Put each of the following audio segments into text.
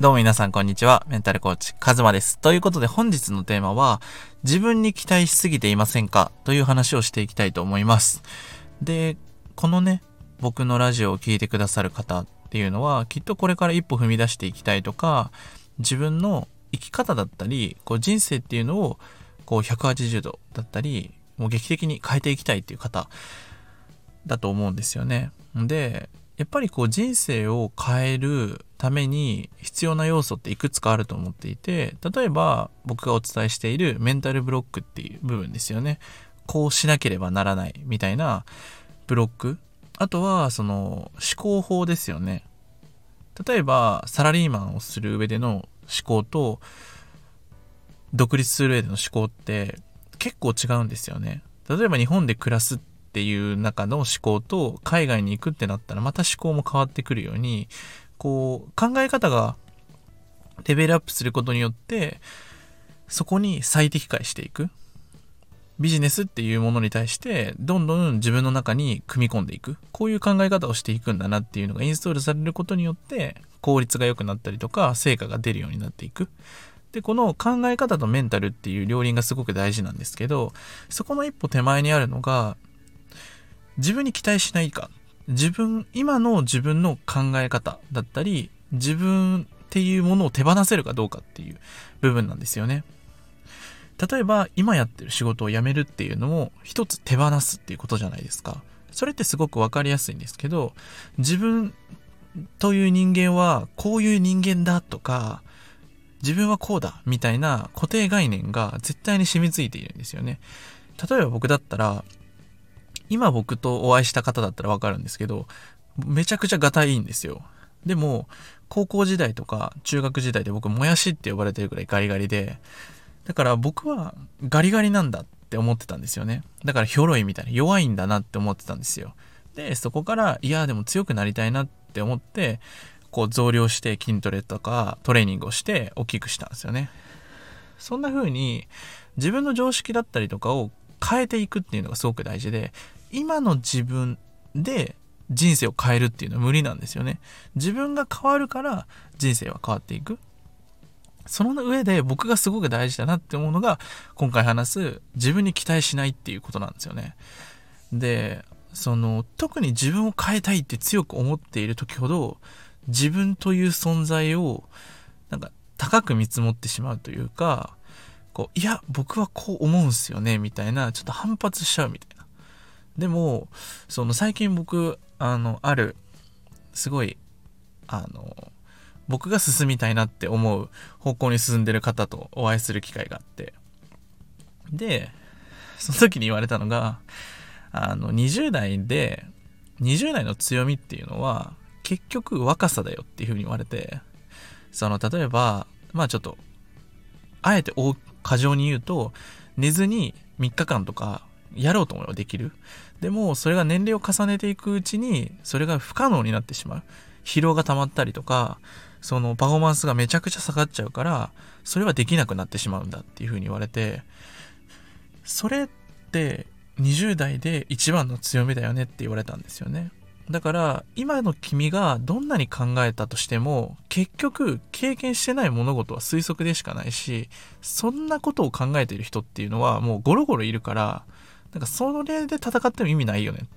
どうも皆さんこんにちは。メンタルコーチ、カズマです。ということで本日のテーマは、自分に期待しすぎていませんか？という話をしていきたいと思います。で、このね、僕のラジオを聴いてくださる方っていうのは、きっとこれから一歩踏み出していきたいとか、自分の生き方だったり、こう人生っていうのを、こう180度だったり、もう劇的に変えていきたいっていう方だと思うんですよね。で、やっぱりこう人生を変えるために必要な要素っていくつかあると思っていて例えば僕がお伝えしているメンタルブロックっていう部分ですよね。こうしなければならないみたいなブロック。あとはその思考法ですよね。例えばサラリーマンをする上での思考と独立する上での思考って結構違うんですよね。例えば日本で暮らすっていう中の思考と海外に行くってなったらまた思考も変わってくるようにこう考え方がレベルアップすることによってそこに最適化していく。ビジネスっていうものに対してどんどん自分の中に組み込んでいく。こういう考え方をしていくんだなっていうのがインストールされることによって効率が良くなったりとか成果が出るようになっていく。でこの考え方とメンタルっていう両輪がすごく大事なんですけどそこの一歩手前にあるのが自分に期待しないか。自分今の自分の考え方だったり自分っていうものを手放せるかどうかっていう部分なんですよね。例えば今やってる仕事を辞めるっていうのも一つ手放すっていうことじゃないですか。それってすごく分かりやすいんですけど自分という人間はこういう人間だとか自分はこうだみたいな固定概念が絶対に染みついているんですよね。例えば僕だったら今僕とお会いした方だったらわかるんですけど、めちゃくちゃガタいいんですよ。でも、高校時代とか中学時代で僕、もやしって呼ばれてるくらいガリガリで、だから僕はガリガリなんだって思ってたんですよね。だからひょろいみたいな、弱いんだなって思ってたんですよ。で、そこから、いや、でも強くなりたいなって思って、こう増量して筋トレとかトレーニングをして大きくしたんですよね。そんな風に自分の常識だったりとかを変えていくっていうのがすごく大事で、今の自分で人生を変えるっていうのは無理なんですよね。自分が変わるから人生は変わっていく。その上で僕がすごく大事だなって思うのが今回話す自分に期待しないっていうことなんですよね。で、その特に自分を変えたいって強く思っている時ほど自分という存在をなんか高く見積もってしまうというかこういや僕はこう思うんすよねみたいなちょっと反発しちゃうみたいな。でもその最近僕あのあるすごいあの僕が進みたいなって思う方向に進んでる方とお会いする機会があって。でその時に言われたのがあの20代で20代の強みっていうのは結局若さだよっていうふうに言われて。その例えばまあちょっとあえて大過剰に言うと寝ずに3日間とかやろうと思えばできる。でも、それが年齢を重ねていくうちに、それが不可能になってしまう。疲労が溜まったりとか、そのパフォーマンスがめちゃくちゃ下がっちゃうから、それはできなくなってしまうんだっていうふうに言われて、それって20代で一番の強みだよねって言われたんですよね。だから今の君がどんなに考えたとしても結局経験してない物事は推測でしかないしそんなことを考えている人っていうのはもうゴロゴロいるからなんかそれで戦っても意味ないよね。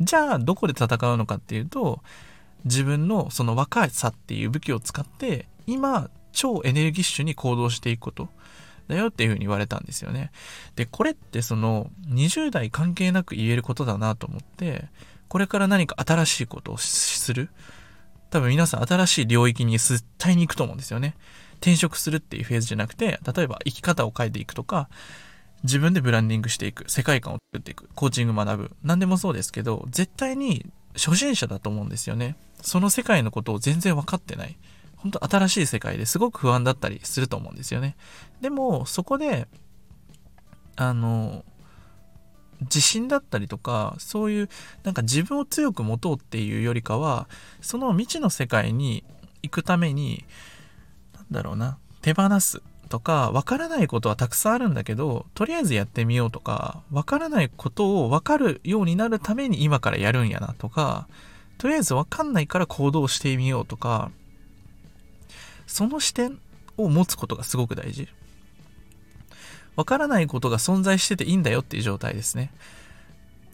じゃあどこで戦うのかっていうと自分のその若さっていう武器を使って今超エネルギッシュに行動していくことだよっていうふうに言われたんですよね。で、これってその20代関係なく言えることだなと思って、これから何か新しいことをする？多分皆さん新しい領域に絶対に行くと思うんですよね。転職するっていうフェーズじゃなくて、例えば生き方を変えていくとか、自分でブランディングしていく、世界観を作っていく、コーチング学ぶ、何でもそうですけど、絶対に初心者だと思うんですよね。その世界のことを全然分かってない。本当新しい世界ですごく不安だったりすると思うんですよね。でも、そこで、あの、自信だったりとか、そういう、なんか自分を強く持とうっていうよりかは、その未知の世界に行くために、なんだろうな、手放すとか、わからないことはたくさんあるんだけど、とりあえずやってみようとか、わからないことをわかるようになるために今からやるんやなとか、とりあえずわかんないから行動してみようとか、その視点を持つことがすごく大事。わからないことが存在してていいんだよっていう状態ですね。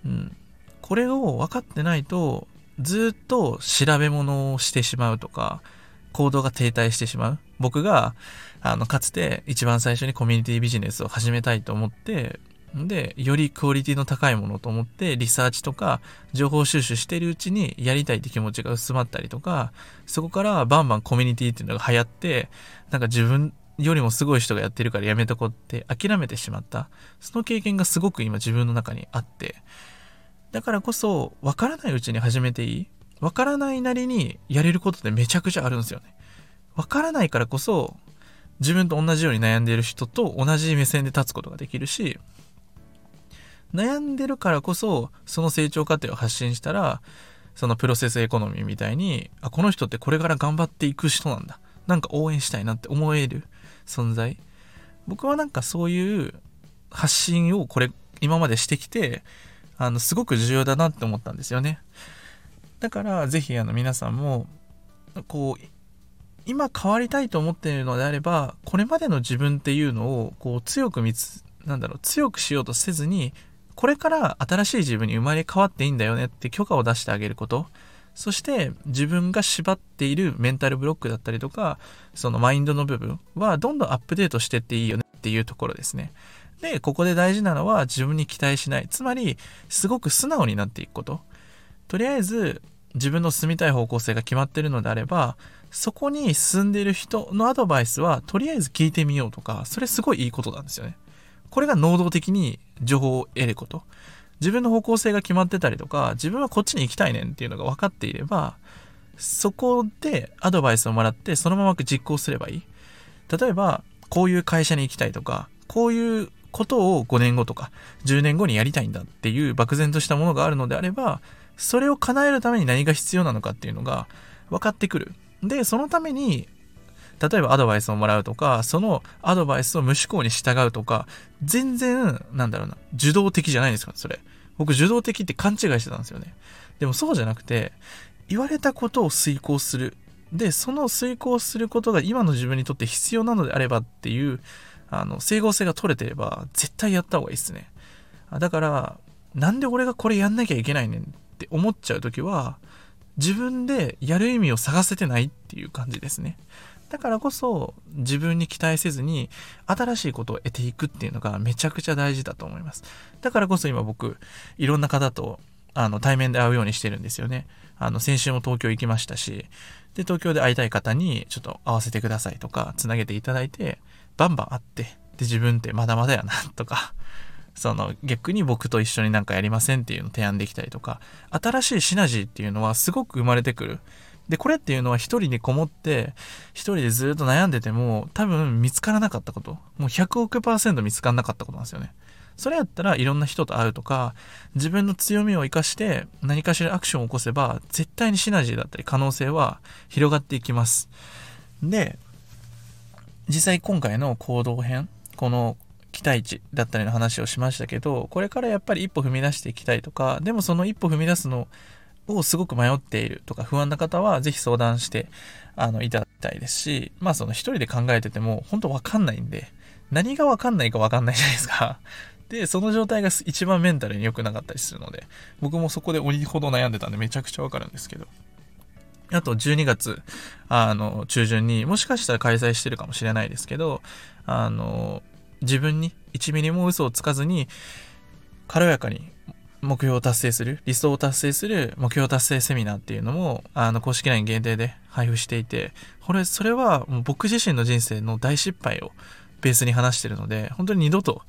うん。これを分かってないと、ずっと調べ物をしてしまうとか、行動が停滞してしまう。僕が、あの、かつて一番最初にコミュニティビジネスを始めたいと思って、で、よりクオリティの高いものと思って、リサーチとか情報収集してるうちにやりたいって気持ちが薄まったりとか、そこからバンバンコミュニティっていうのが流行って、なんか自分よりもすごい人がやってるからやめとこうって諦めてしまった。その経験がすごく今自分の中にあって、だからこそ、わからないうちに始めていいわからないなりにやれることってめちゃくちゃあるんですよね。わからないからこそ、自分と同じように悩んでいる人と同じ目線で立つことができるし、悩んでるからこそ、その成長過程を発信したら、そのプロセスエコノミーみたいに、あ、この人ってこれから頑張っていく人なんだ。なんか応援したいなって思える存在。僕はなんかそういう発信をこれ、今までしてきて、あの、すごく重要だなって思ったんですよね。だから、ぜひ、あの、皆さんも、こう、今変わりたいと思っているのであれば、これまでの自分っていうのを、こう、強く見つ、なんだろう、強くしようとせずに、これから新しい自分に生まれ変わっていいんだよねって許可を出してあげること。そして自分が縛っているメンタルブロックだったりとか、そのマインドの部分はどんどんアップデートしてっていいよねっていうところですね。で、ここで大事なのは自分に期待しない。つまり、すごく素直になっていくこと。とりあえず、自分の進みたい方向性が決まってるのであれば、そこに進んでいる人のアドバイスは、とりあえず聞いてみようとか、それすごいいいことなんですよね。これが能動的に情報を得ること。自分の方向性が決まってたりとか、自分はこっちに行きたいねんっていうのが分かっていれば、そこでアドバイスをもらってそのまま実行すればいい。例えば、こういう会社に行きたいとか、こういうことを5年後とか10年後にやりたいんだっていう漠然としたものがあるのであれば、それを叶えるために何が必要なのかっていうのが分かってくる。で、そのために、例えばアドバイスをもらうとか、そのアドバイスを無思考に従うとか、全然、なんだろうな、受動的じゃないんですか、それ。僕、受動的って勘違いしてたんですよね。でもそうじゃなくて、言われたことを遂行する。で、その遂行することが今の自分にとって必要なのであればっていう、あの、整合性が取れてれば、絶対やった方がいいっすね。だから、なんで俺がこれやんなきゃいけないねんって思っちゃうときは、自分でやる意味を探せてないっていう感じですね。だからこそ自分に期待せずに新しいことを得ていくっていうのがめちゃくちゃ大事だと思います。だからこそ今僕いろんな方とあの対面で会うようにしてるんですよね。あの先週も東京行きましたし、で東京で会いたい方にちょっと会わせてくださいとかつなげていただいてバンバン会って、で、自分ってまだまだやな、とか、その逆に僕と一緒になんかやりませんっていうのを提案できたりとか、新しいシナジーっていうのはすごく生まれてくる。で、これっていうのは一人にこもって、一人でずっと悩んでても、多分見つからなかったこと。もう100億パーセント見つからなかったことなんですよね。それやったらいろんな人と会うとか、自分の強みを活かして何かしらアクションを起こせば、絶対にシナジーだったり可能性は広がっていきます。で、実際今回の行動編、この期待値だったりの話をしましたけど、これからやっぱり一歩踏み出していきたいとか、でもその一歩踏み出すのをすごく迷っているとか不安な方は、ぜひ相談して、あの、いただきたいですし、まあその一人で考えてても、本当わかんないんで、何がわかんないかわかんないじゃないですか。で、その状態が一番メンタルに良くなかったりするので、僕もそこで鬼ほど悩んでたんでめちゃくちゃわかるんですけど。あと12月、あの、中旬にもしかしたら開催してるかもしれないですけど、あの、自分に1ミリも嘘をつかずに、軽やかに目標を達成する、理想を達成する目標達成セミナーっていうのも、あの、公式 LINE 限定で配布していて、これ、それはもう僕自身の人生の大失敗をベースに話してるので、本当に二度と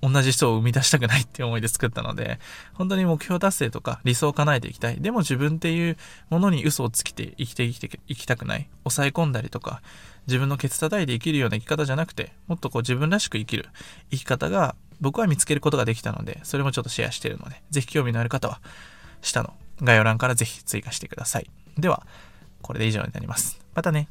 同じ人を生み出したくないって思いで作ったので、本当に目標達成とか理想を叶えていきたい。でも自分っていうものに嘘をつきて生きて生きていきたくない。抑え込んだりとか、自分のケツ叩いて生きるような生き方じゃなくて、もっとこう自分らしく生きる生き方が僕は見つけることができたので、それもちょっとシェアしてるので、ぜひ興味のある方は、下の概要欄からぜひ追加してください。では、これで以上になります。またね。